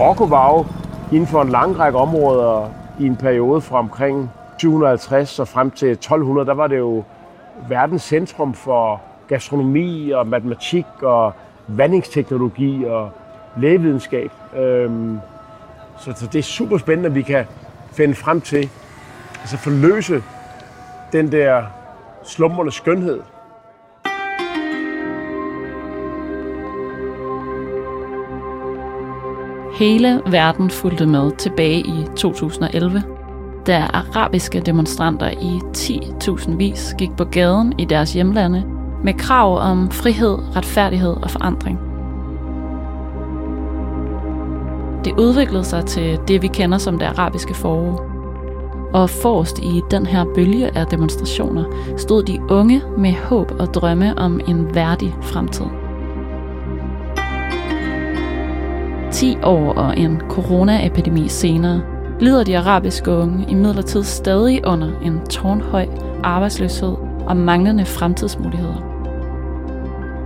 Marokko var jo inden for en lang række områder i en periode fra omkring 750 og frem til 1200, der var det jo verdens centrum for gastronomi og matematik og vandingsteknologi og lægevidenskab. Øhm, så, så det er super spændende, at vi kan finde frem til, altså forløse den der slumrende skønhed. Hele verden fulgte med tilbage i 2011, da arabiske demonstranter i 10.000 vis gik på gaden i deres hjemlande med krav om frihed, retfærdighed og forandring. Det udviklede sig til det, vi kender som det arabiske forår. Og forrest i den her bølge af demonstrationer stod de unge med håb og drømme om en værdig fremtid. 10 år og en coronaepidemi senere lider de arabiske unge imidlertid stadig under en tårnhøj arbejdsløshed og manglende fremtidsmuligheder.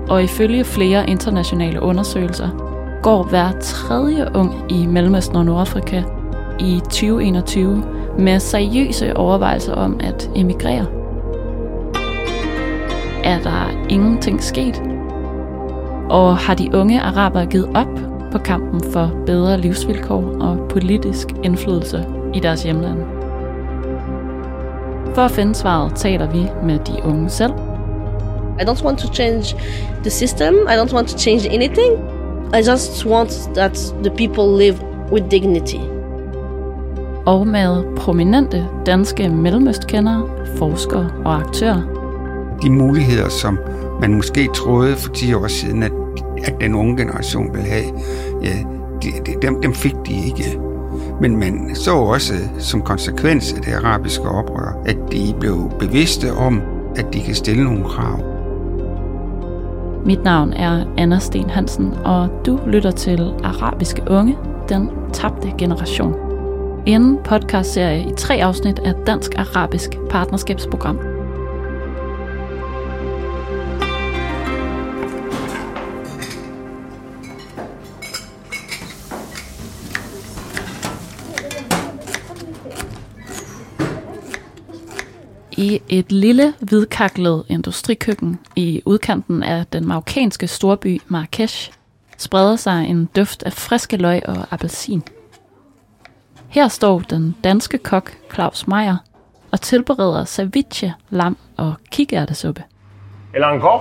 Og ifølge flere internationale undersøgelser går hver tredje ung i Mellemøsten og Nordafrika i 2021 med seriøse overvejelser om at emigrere. Er der ingenting sket? Og har de unge arabere givet op på kampen for bedre livsvilkår og politisk indflydelse i deres hjemland? For at finde svaret taler vi med de unge selv. I don't want to change the system. I don't want to change anything. I just want that the people live with dignity. Og med prominente danske mellemøstkendere, forskere og aktører. De muligheder, som man måske troede for 10 år siden, at, at den unge generation ville have, ja, de, de, dem, dem fik de ikke. Men man så også som konsekvens af det arabiske oprør, at de blev bevidste om, at de kan stille nogle krav. Mit navn er Anna Sten Hansen, og du lytter til Arabiske Unge, den tabte generation. En podcastserie i tre afsnit af Dansk-Arabisk Partnerskabsprogram. I et lille, hvidkaklet industrikøkken i udkanten af den marokkanske storby Marrakesh spreder sig en duft af friske løg og appelsin. Her står den danske kok Claus Meier og tilbereder ceviche, lam og kikærtesuppe. Eller encore?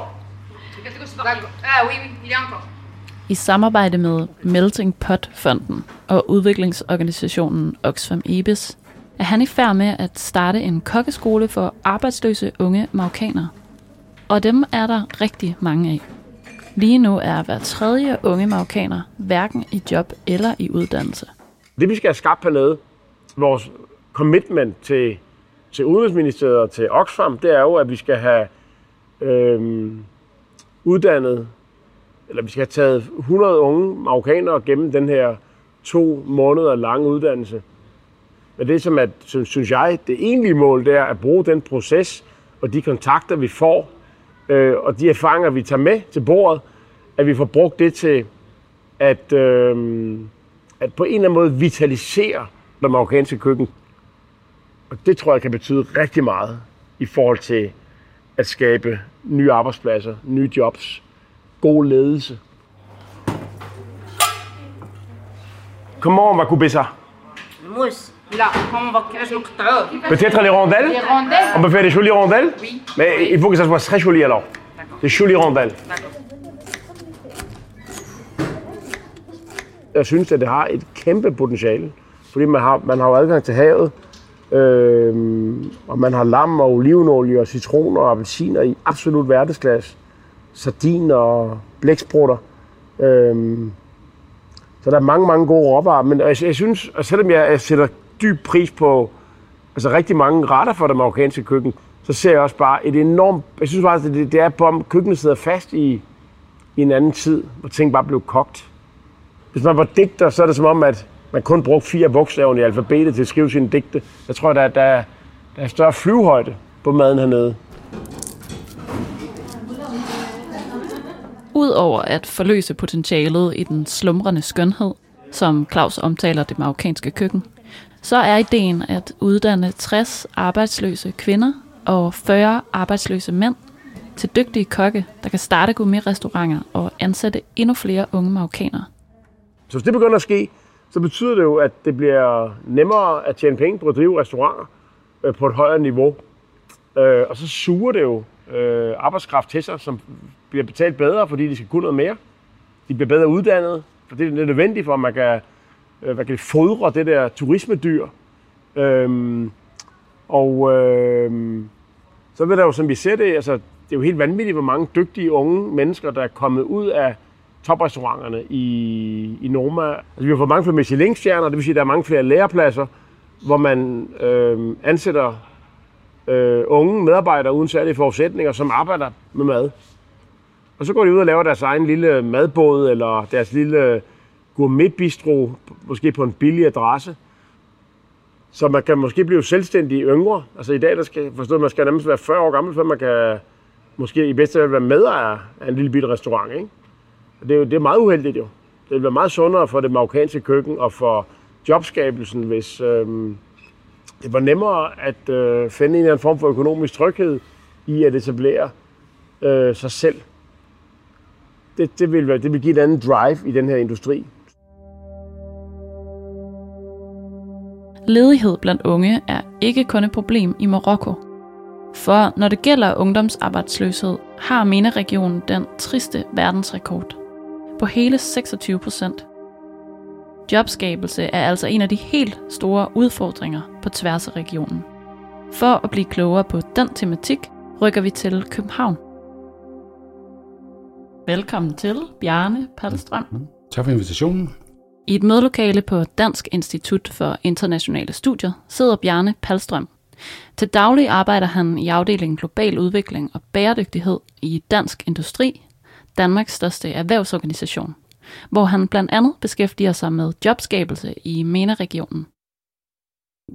I samarbejde med Melting Pot Fonden og udviklingsorganisationen Oxfam Ibis er han i færd med at starte en kokkeskole for arbejdsløse unge marokkanere. Og dem er der rigtig mange af. Lige nu er hver tredje unge marokkaner hverken i job eller i uddannelse. Det vi skal have skabt hernede, vores commitment til, til Udenrigsministeriet og til Oxfam, det er jo, at vi skal have øhm, uddannet, eller vi skal have taget 100 unge marokkanere gennem den her to måneder lange uddannelse. Men det, som er, som synes jeg, det egentlige mål, det er at bruge den proces og de kontakter, vi får, øh, og de erfaringer, vi tager med til bordet, at vi får brugt det til at, øh, at på en eller anden måde vitalisere det marokkanske køkken. Og det tror jeg kan betyde rigtig meget i forhold til at skabe nye arbejdspladser, nye jobs, god ledelse. Comment on va couper ça Mousse. Là, Peut-être les rondelles Les rondelles On peut faire des jolies rondelles Oui. Mais oui. il faut que ça soit très joli alors. Des jolies rondelles. Jeg synes, at det har et kæmpe potentiale, fordi man har, man har jo adgang til havet, øh, og man har lam og olivenolie og citroner og appelsiner i absolut verdensklasse, sardiner og blæksprutter. Øh, så der er mange, mange gode råvarer, men jeg, jeg synes, og selvom jeg, jeg sætter dyb pris på altså rigtig mange retter for det marokkanske køkken, så ser jeg også bare et enormt... Jeg synes faktisk, at det, det er på, køkkenet sidder fast i, i en anden tid, hvor ting bare blev kogt. Hvis man var digter, så er det som om, at man kun brugte fire bogstaver i alfabetet til at skrive sine digte. Jeg tror, der, der, der er større flyvehøjde på maden hernede. Udover at forløse potentialet i den slumrende skønhed, som Claus omtaler det marokkanske køkken, så er ideen at uddanne 60 arbejdsløse kvinder og 40 arbejdsløse mænd til dygtige kokke, der kan starte gourmetrestauranter og ansætte endnu flere unge marokkanere. Så hvis det begynder at ske, så betyder det jo, at det bliver nemmere at tjene penge på at drive restauranter øh, på et højere niveau. Øh, og så suger det jo øh, arbejdskraft til sig, som bliver betalt bedre, fordi de skal kunne noget mere. De bliver bedre uddannet, for det er nødvendigt for, at man kan, øh, hvad kan det, fodre det der turismedyr. Øhm, og øh, så vil der jo, som vi ser det, altså, det er jo helt vanvittigt, hvor mange dygtige unge mennesker, der er kommet ud af toprestauranterne i, i Norma. Altså, vi har fået mange flere Michelin-stjerner, det vil sige, at der er mange flere lærepladser, hvor man øh, ansætter øh, unge medarbejdere uden særlige forudsætninger, som arbejder med mad. Og så går de ud og laver deres egen lille madbåd, eller deres lille gourmetbistro, måske på en billig adresse. Så man kan måske blive selvstændig yngre. Altså i dag, der skal forstå, man skal nærmest være 40 år gammel, før man kan måske i bedste fald være medejer af en lille bitte restaurant. Ikke? Og det, er jo, det er meget uheldigt jo. Det vil være meget sundere for det marokkanske køkken og for jobskabelsen, hvis øhm, det var nemmere at øh, finde en eller anden form for økonomisk tryghed i at etablere øh, sig selv. Det, det, vil, være, det vil give et andet drive i den her industri. Ledighed blandt unge er ikke kun et problem i Marokko. For når det gælder ungdomsarbejdsløshed, har MENA-regionen den triste verdensrekord på hele 26 procent. Jobskabelse er altså en af de helt store udfordringer på tværs af regionen. For at blive klogere på den tematik, rykker vi til København. Velkommen til, Bjarne Palstrøm. Tak for invitationen. I et mødelokale på Dansk Institut for Internationale Studier sidder Bjarne Palstrøm. Til daglig arbejder han i afdelingen Global Udvikling og Bæredygtighed i Dansk Industri, Danmarks største erhvervsorganisation, hvor han blandt andet beskæftiger sig med jobskabelse i MENA-regionen.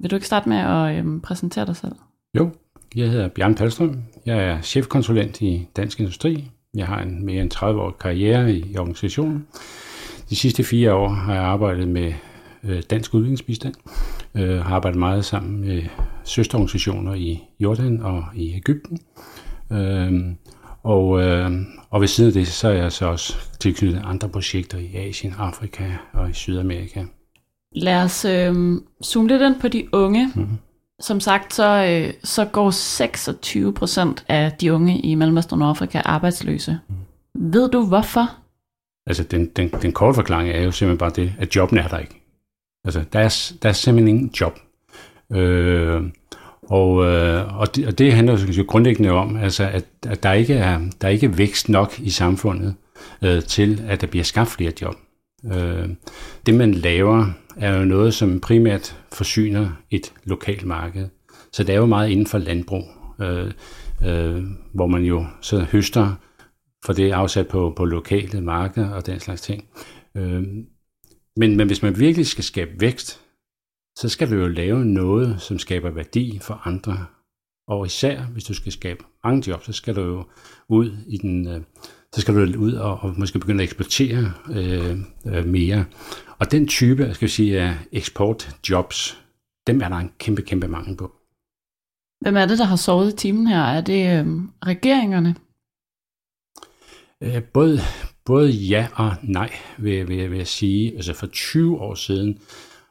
Vil du ikke starte med at øhm, præsentere dig selv? Jo, jeg hedder Bjarne Palstrøm. Jeg er chefkonsulent i Dansk Industri. Jeg har en mere end 30 år karriere i organisationen. De sidste fire år har jeg arbejdet med øh, dansk udviklingsbistand. Jeg har arbejdet meget sammen med søsterorganisationer i Jordan og i Ægypten. Øhm, og, øh, og ved siden af det, så er jeg så også tilknyttet andre projekter i Asien, Afrika og i Sydamerika. Lad os øh, zoome lidt ind på de unge. Mm-hmm. Som sagt, så, øh, så går 26 procent af de unge i Mellemøsten og Afrika arbejdsløse. Mm. Ved du hvorfor? Altså, den, den, den korte forklaring er jo simpelthen bare det, at jobben er der ikke. Altså, der er, der er simpelthen ingen job. Øh, og, øh, og, det, og det handler jo grundlæggende om, altså, at, at der, ikke er, der er ikke vækst nok i samfundet øh, til, at der bliver skabt flere job. Øh, det man laver, er jo noget, som primært forsyner et lokalt marked. Så det er jo meget inden for landbrug, øh, øh, hvor man jo så høster for det afsat på, på lokale markeder og den slags ting. Øh, men, men hvis man virkelig skal skabe vækst, så skal du jo lave noget, som skaber værdi for andre. Og især, hvis du skal skabe mange jobs, så skal du jo ud i den, øh, så skal du ud og, og måske begynde at eksportere øh, øh, mere. Og den type, jeg vi sige, af eksportjobs, dem er der en kæmpe, kæmpe mangel på. Hvem er det, der har sovet i timen her? Er det øh, regeringerne? Øh, både, både ja og nej, vil, vil, vil jeg sige. Altså for 20 år siden,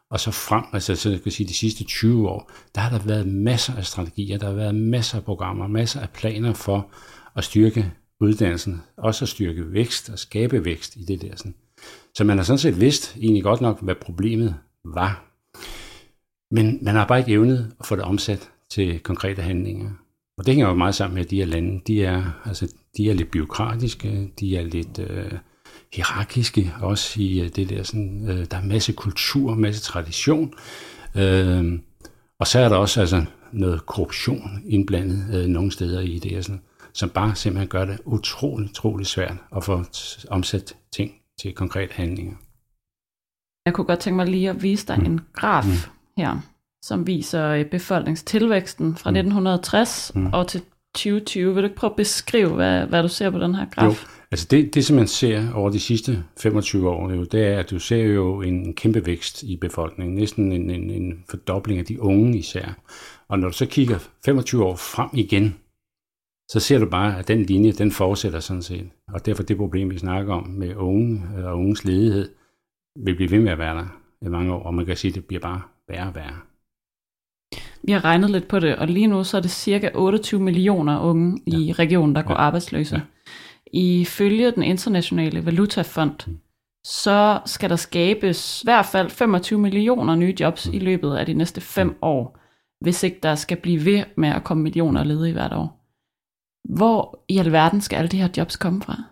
og så frem, altså så jeg sige de sidste 20 år, der har der været masser af strategier, der har været masser af programmer, masser af planer for at styrke uddannelsen, også at styrke vækst og skabe vækst i det der. Sådan. Så man har sådan set vidst egentlig godt nok, hvad problemet var. Men man har bare ikke evnet at få det omsat til konkrete handlinger. Og det hænger jo meget sammen med, at de her lande, de er, altså, de er lidt byråkratiske, de er lidt øh, hierarkiske også i øh, det der sådan, øh, der er masse kultur, masse tradition. Øh, og så er der også altså, noget korruption indblandet øh, nogle steder i det, sådan, som bare simpelthen gør det utroligt, utroligt svært at få omsat ting til konkrete handlinger. Jeg kunne godt tænke mig lige at vise dig mm. en graf mm. her, som viser øh, befolkningstilvæksten fra mm. 1960 mm. og til 2020. Vil du ikke prøve at beskrive, hvad, hvad du ser på den her graf? Jo, altså det, det som man ser over de sidste 25 år, jo, det er, at du ser jo en kæmpe vækst i befolkningen. Næsten en, en, en fordobling af de unge især. Og når du så kigger 25 år frem igen, så ser du bare, at den linje, den fortsætter sådan set. Og derfor det problem, vi snakker om med unge øh, og unges ledighed, vil blive ved med at være der i mange år, og man kan sige, at det bliver bare værre og værre. Vi har regnet lidt på det, og lige nu så er det cirka 28 millioner unge ja. i regionen, der går ja. arbejdsløse. Ja. Ifølge den internationale valutafond, mm. så skal der skabes i hvert fald 25 millioner nye jobs mm. i løbet af de næste fem mm. år, hvis ikke der skal blive ved med at komme millioner ledige hvert år. Hvor i alverden skal alle de her jobs komme fra?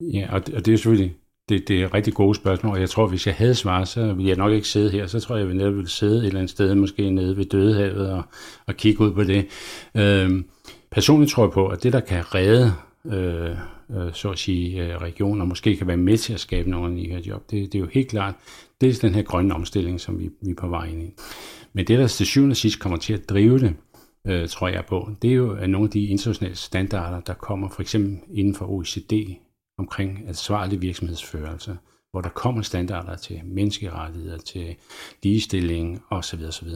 Ja, og det, og det er selvfølgelig det, det er rigtig gode spørgsmål, og jeg tror, hvis jeg havde svar, så ville jeg nok ikke sidde her. Så tror jeg, at jeg ville sidde et eller andet sted, måske nede ved Dødehavet og, og kigge ud på det. Øh, personligt tror jeg på, at det, der kan redde øh, øh, så at sige, øh, regioner, måske kan være med til at skabe nogle af de her job. Det, det er jo helt klart, det er den her grønne omstilling, som vi, vi er på vej ind i. Men det, der til syvende og sidst kommer til at drive det, øh, tror jeg på, det er jo nogle af de internationale standarder, der kommer for eksempel inden for OECD, omkring ansvarlig virksomhedsførelse, hvor der kommer standarder til menneskerettigheder, til ligestilling osv. osv.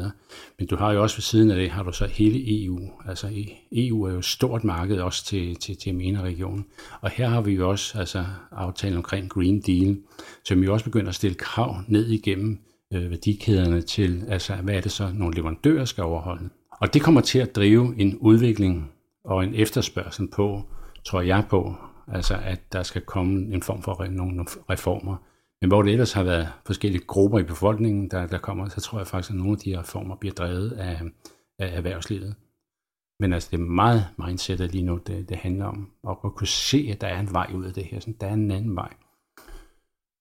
Men du har jo også ved siden af det, har du så hele EU. Altså EU er jo et stort marked også til, til, til MENA-regionen. Og her har vi jo også altså, aftalen omkring Green Deal, som jo også begynder at stille krav ned igennem øh, værdikæderne til, altså hvad er det så, nogle leverandører skal overholde. Og det kommer til at drive en udvikling og en efterspørgsel på, tror jeg på, altså at der skal komme en form for nogle reformer. Men hvor det ellers har været forskellige grupper i befolkningen, der, der kommer, så tror jeg faktisk, at nogle af de reformer bliver drevet af, af erhvervslivet. Men altså, det er meget mindset lige nu, det, det handler om. Og at kunne se, at der er en vej ud af det her. Sådan, der er en anden vej.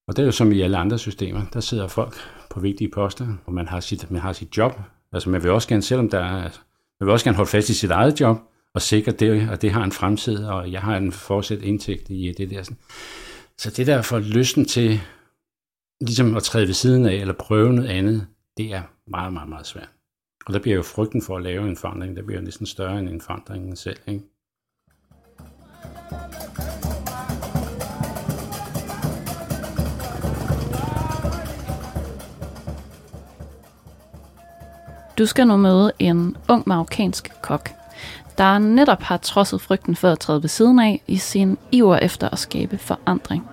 Og det er jo som i alle andre systemer. Der sidder folk på vigtige poster, og man har sit, man har sit job. Altså man vil også gerne, selvom der er, man vil også gerne holde fast i sit eget job, og sikre det, og det har en fremtid, og jeg har en fortsat indtægt i det der. Så det der for lysten til ligesom at træde ved siden af, eller prøve noget andet, det er meget, meget, meget svært. Og der bliver jo frygten for at lave en forandring, der bliver jo næsten større end en forandring selv. Ikke? Du skal nu møde en ung marokkansk kok, der netop har trodset frygten for at træde ved siden af i sin iver efter at skabe forandring.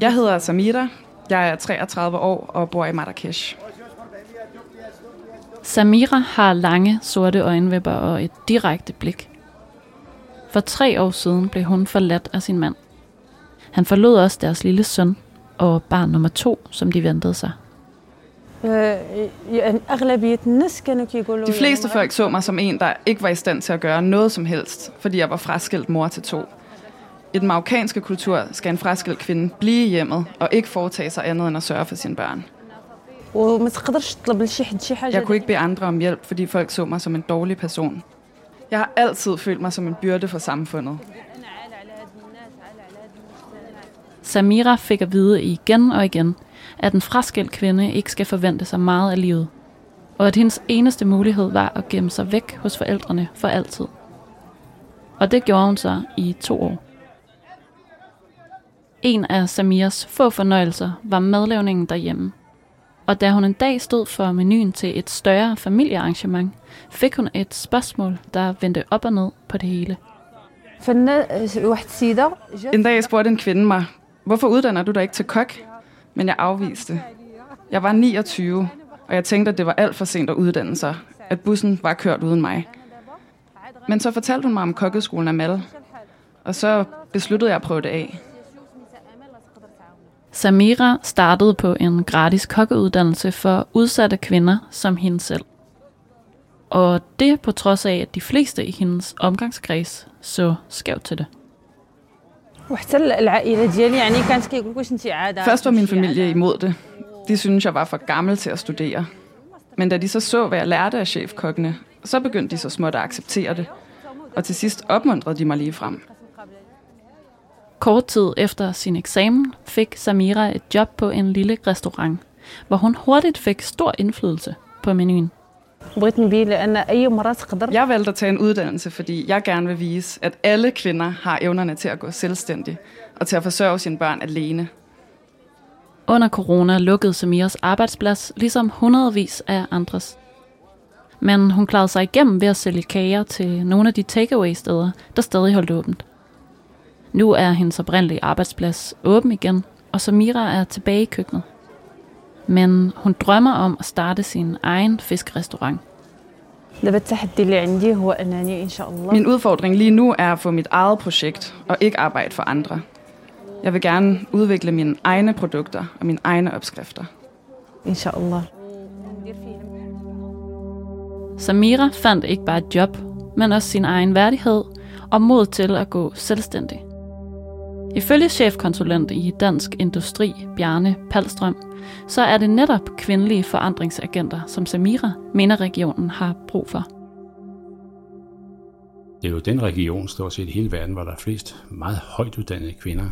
Jeg hedder Samira. Jeg er 33 år og bor i Marrakesh. Samira har lange, sorte øjenvipper og et direkte blik. For tre år siden blev hun forladt af sin mand. Han forlod også deres lille søn og barn nummer to, som de ventede sig. De fleste folk så mig som en, der ikke var i stand til at gøre noget som helst, fordi jeg var fraskilt mor til to. I den marokkanske kultur skal en fraskilt kvinde blive hjemmet og ikke foretage sig andet end at sørge for sine børn. Jeg kunne ikke bede andre om hjælp, fordi folk så mig som en dårlig person. Jeg har altid følt mig som en byrde for samfundet. Samira fik at vide igen og igen, at en fraskilt kvinde ikke skal forvente sig meget af livet, og at hendes eneste mulighed var at gemme sig væk hos forældrene for altid. Og det gjorde hun så i to år. En af Samiras få fornøjelser var madlavningen derhjemme. Og da hun en dag stod for menuen til et større familiearrangement, fik hun et spørgsmål, der vendte op og ned på det hele. En dag spurgte en kvinde mig, hvorfor uddanner du dig ikke til kok? Men jeg afviste. Jeg var 29, og jeg tænkte, at det var alt for sent at uddanne sig, at bussen var kørt uden mig. Men så fortalte hun mig om kokkeskolen Amal, og så besluttede jeg at prøve det af. Samira startede på en gratis kokkeuddannelse for udsatte kvinder som hende selv. Og det på trods af, at de fleste i hendes omgangskreds så skævt til det. Først var min familie imod det. De synes jeg var for gammel til at studere. Men da de så så, hvad jeg lærte af chefkokkene, så begyndte de så småt at acceptere det. Og til sidst opmuntrede de mig lige frem. Kort tid efter sin eksamen fik Samira et job på en lille restaurant, hvor hun hurtigt fik stor indflydelse på menuen. Jeg valgte at tage en uddannelse, fordi jeg gerne vil vise, at alle kvinder har evnerne til at gå selvstændig og til at forsørge sine børn alene. Under corona lukkede Samiras arbejdsplads, ligesom hundredvis af andres. Men hun klarede sig igennem ved at sælge kager til nogle af de takeaway-steder, der stadig holdt åbent. Nu er hendes oprindelige arbejdsplads åben igen, og Samira er tilbage i køkkenet. Men hun drømmer om at starte sin egen fiskrestaurant. Min udfordring lige nu er at få mit eget projekt og ikke arbejde for andre. Jeg vil gerne udvikle mine egne produkter og mine egne opskrifter. Inshallah. Samira fandt ikke bare et job, men også sin egen værdighed og mod til at gå selvstændig. Ifølge chefkonsulent i Dansk Industri, Bjarne Palstrøm, så er det netop kvindelige forandringsagenter, som Samira mener regionen har brug for. Det er jo den region, stort set i hele verden, hvor der er flest meget højt uddannede kvinder.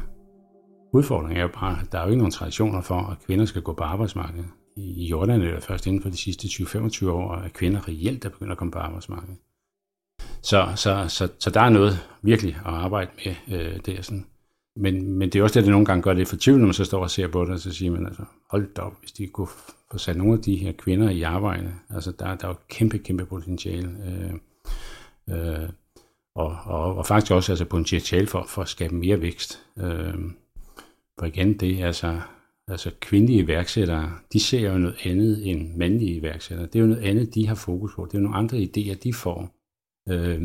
Udfordringen er jo bare, at der er jo ikke nogen traditioner for, at kvinder skal gå på arbejdsmarkedet. I Jordan er det først inden for de sidste 20-25 år, at kvinder reelt er begyndt at komme på arbejdsmarkedet. Så, så, så, så der er noget virkelig at arbejde med øh, der. Sådan. Men, men det er også det, der nogle gange gør det for tvivl, når man så står og ser på det, og så siger man, altså, hold da op, hvis de kunne få sat nogle af de her kvinder i arbejde, altså der, der er jo kæmpe, kæmpe potentiale. Øh, øh, og, og, og faktisk også altså potentiale for, for at skabe mere vækst. Øh, for igen, det er altså, altså kvindelige iværksættere, de ser jo noget andet end mandlige iværksættere. Det er jo noget andet, de har fokus på. Det er jo nogle andre idéer, de får. Øh,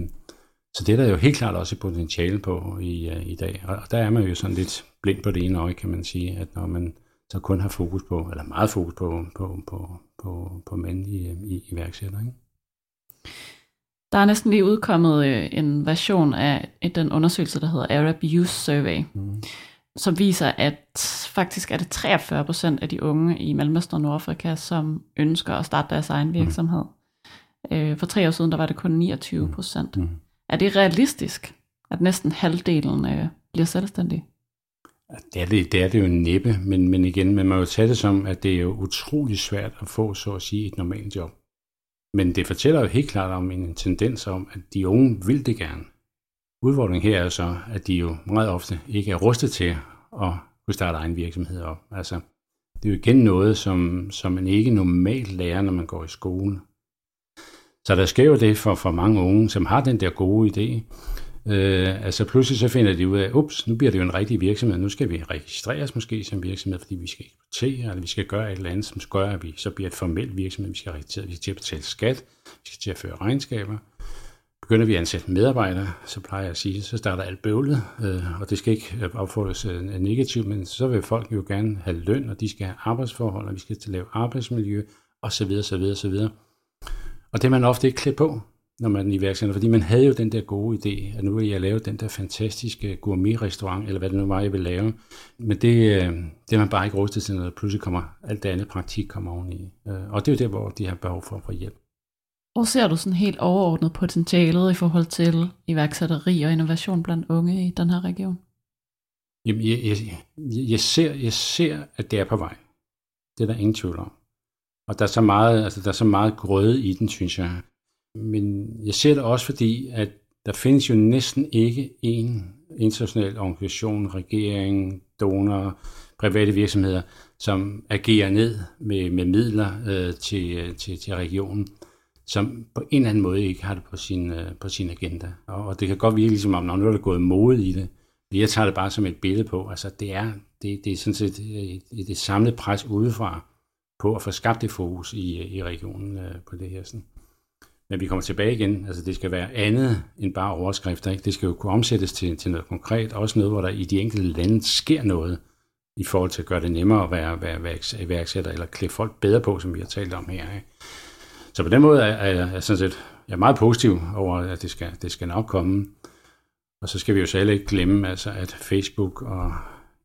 så det er der jo helt klart også et potentiale på i, uh, i dag. Og der er man jo sådan lidt blind på det ene øje, kan man sige, at når man så kun har fokus på, eller meget fokus på, på, på, på, på mænd i, i iværksætter. Ikke? Der er næsten lige udkommet øh, en version af den undersøgelse, der hedder Arab Youth Survey, mm. som viser, at faktisk er det 43 procent af de unge i Mellemøsten og Nordafrika, som ønsker at starte deres egen virksomhed. Mm. For tre år siden, der var det kun 29 procent. Mm. Er det realistisk, at næsten halvdelen øh, bliver selvstændige? Det er det, det er det jo næppe, men, men igen, man må jo tage det som, at det er jo utrolig svært at få, så at sige, et normalt job. Men det fortæller jo helt klart om en tendens om, at de unge vil det gerne. Udfordringen her er så, at de jo meget ofte ikke er rustet til at kunne starte egen virksomhed op. Altså, det er jo igen noget, som, som man ikke normalt lærer, når man går i skole. Så der sker jo det for, for mange unge, som har den der gode idé. Øh, altså pludselig så finder de ud af, ups, nu bliver det jo en rigtig virksomhed, nu skal vi registreres måske som virksomhed, fordi vi skal eksportere, eller vi skal gøre et eller andet, som gør, at vi så bliver et formelt virksomhed, vi skal registrere, vi skal til at betale skat, vi skal til at føre regnskaber. Begynder vi at ansætte medarbejdere, så plejer jeg at sige, så starter alt bøvlet, øh, og det skal ikke opfordres øh, negativt, men så vil folk jo gerne have løn, og de skal have arbejdsforhold, og vi skal til at lave arbejdsmiljø, osv. osv. osv. Og det er man ofte ikke klædt på, når man er iværksætter, fordi man havde jo den der gode idé, at nu vil jeg lave den der fantastiske gourmet-restaurant, eller hvad det nu var, jeg vil lave. Men det, øh, det er man bare ikke rustet til, når pludselig kommer alt det andet praktik kommer oveni. Øh, og det er jo der, hvor de har behov for, for hjælp. Hvor ser du sådan helt overordnet potentialet i forhold til iværksætteri og innovation blandt unge i den her region? Jamen, jeg, jeg, jeg, ser, jeg ser, at det er på vej. Det er der ingen tvivl om. Og der er så meget, altså der er så meget grøde i den, synes jeg. Men jeg ser det også fordi, at der findes jo næsten ikke en international organisation, regering, donor, private virksomheder, som agerer ned med, med midler øh, til, til, til regionen, som på en eller anden måde ikke har det på sin, øh, på sin agenda. Og, og det kan godt virke ligesom om, når nu er der gået mode i det. Jeg tager det bare som et billede på. Altså det er, det, det er sådan set øh, et, et, et samlet pres udefra, på at få skabt det fokus i, i regionen øh, på det her. Sådan. Men vi kommer tilbage igen, altså det skal være andet end bare overskrifter. Ikke? Det skal jo kunne omsættes til, til noget konkret, også noget, hvor der i de enkelte lande sker noget i forhold til at gøre det nemmere at være, være, være iværksætter, eller klæde folk bedre på, som vi har talt om her. Ikke? Så på den måde er, er jeg, er sådan set, jeg er meget positiv over, at det skal, det skal nok komme. Og så skal vi jo så heller ikke glemme, altså, at Facebook og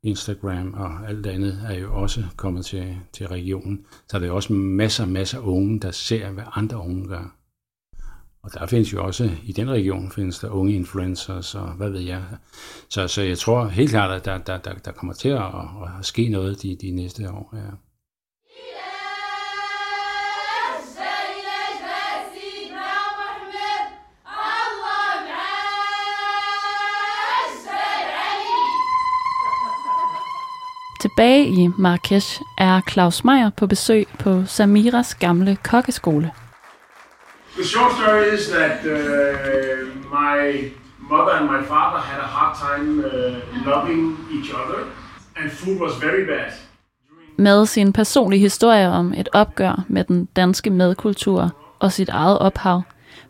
Instagram og alt andet er jo også kommet til, til regionen. Så der er jo også masser, masser af unge, der ser, hvad andre unge gør. Og der findes jo også, i den region findes der unge influencers og hvad ved jeg. Så, så jeg tror helt klart, at der, der, der, der kommer til at, at ske noget de, de næste år. Ja. Tilbage i Marrakesh er Claus Meier på besøg på Samiras gamle kokkeskole. The short story is that uh, my mother and my father had a hard time uh, loving each other, and food was very bad. Med sin personlige historie om et opgør med den danske madkultur og sit eget ophav,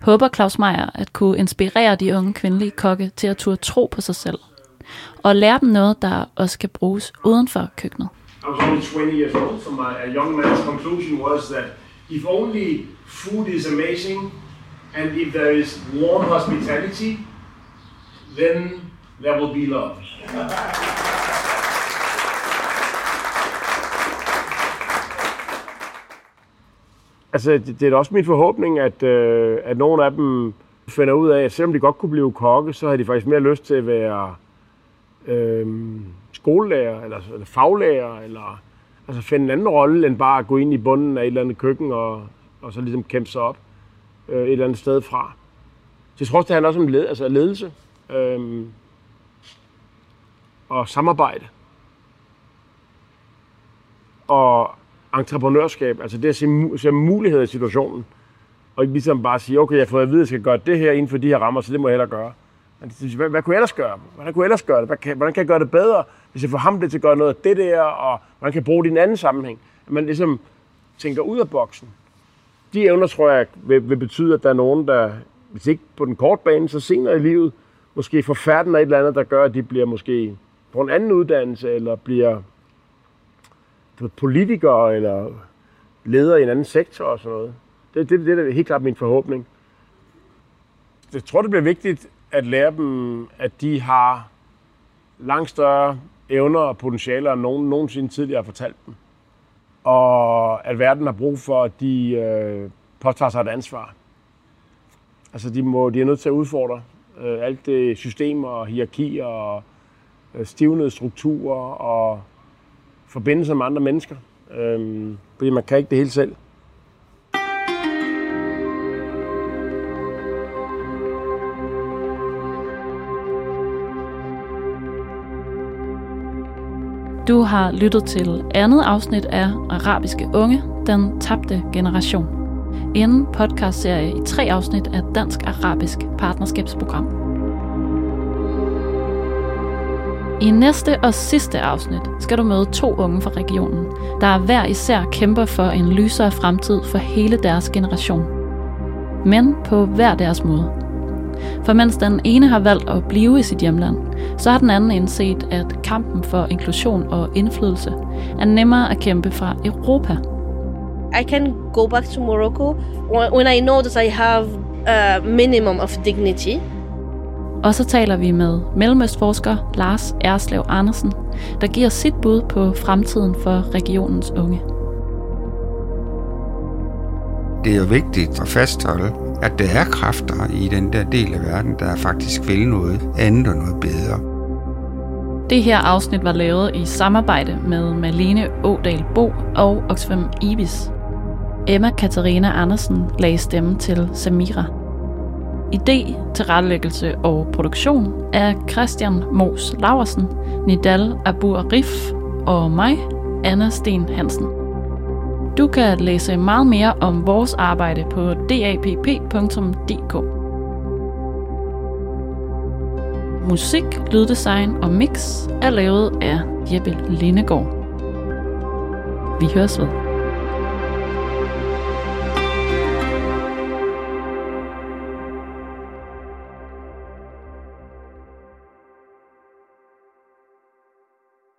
håber Claus Meier at kunne inspirere de unge kvindelige kokke til at turde tro på sig selv. Og lære dem noget, der også kan bruges uden for køkkenet. I was only 20 years old, so my a young man's conclusion was that if only food is amazing, and if there is warm hospitality, then there will be love. Altså, det, det er også min forhåbning, at, øh, at nogle af dem finder ud af, at selvom de godt kunne blive kokke, så har de faktisk mere lyst til at være øh, skolelærer, eller, eller faglærer, eller altså finde en anden rolle, end bare at gå ind i bunden af et eller andet køkken, og, og så ligesom kæmpe sig op øh, et eller andet sted fra. Så jeg tror også, det handler også om led, altså ledelse øh, og samarbejde. Og entreprenørskab, altså det at se, se muligheder i situationen, og ikke ligesom bare sige, okay, jeg får at vide, at jeg skal gøre det her inden for de her rammer, så det må jeg hellere gøre. Men hvad, hvad kunne jeg ellers gøre? Hvordan kunne jeg ellers gøre det? Hvad kan, hvordan kan jeg gøre det bedre, hvis jeg får ham det til at gøre noget af det der, og hvordan kan jeg bruge det i en anden sammenhæng? At man ligesom tænker ud af boksen. De evner, tror jeg, vil, vil betyde, at der er nogen, der, hvis ikke på den korte bane, så senere i livet, måske får færden af et eller andet, der gør, at de bliver måske på en anden uddannelse, eller bliver politikere, eller leder i en anden sektor og sådan noget. Det, det, det er helt klart min forhåbning. Jeg tror, det bliver vigtigt at lære dem, at de har langt større evner og potentialer, end nogen nogensinde tidligere har fortalt dem. Og at verden har brug for, at de øh, påtager sig et ansvar. Altså, de, må, de er nødt til at udfordre øh, alt det system og hierarkier og øh, stivnede strukturer og forbindelser med andre mennesker. Øh, fordi man kan ikke det hele selv. Du har lyttet til andet afsnit af Arabiske Unge, den tabte generation. En podcastserie i tre afsnit af Dansk-Arabisk Partnerskabsprogram. I næste og sidste afsnit skal du møde to unge fra regionen, der hver især kæmper for en lysere fremtid for hele deres generation. Men på hver deres måde. For mens den ene har valgt at blive i sit hjemland, så har den anden indset, at kampen for inklusion og indflydelse er nemmere at kæmpe fra Europa. I can go back to Morocco when I know that I have a minimum of dignity. Og så taler vi med mellemøstforsker Lars Erslev Andersen, der giver sit bud på fremtiden for regionens unge. Det er jo vigtigt at fastholde, at der er kræfter i den der del af verden, der faktisk vil noget andet og noget bedre. Det her afsnit var lavet i samarbejde med Malene Ådal Bo og Oxfam Ibis. Emma Katarina Andersen lagde stemme til Samira. Idé, tilrettelæggelse og produktion er Christian Mos Laversen, Nidal Abu Rif og mig, Anna Sten Hansen. Du kan læse meget mere om vores arbejde på dapp.dk. Musik, lyddesign og mix er lavet af Jeppe Lindegård. Vi høres ved.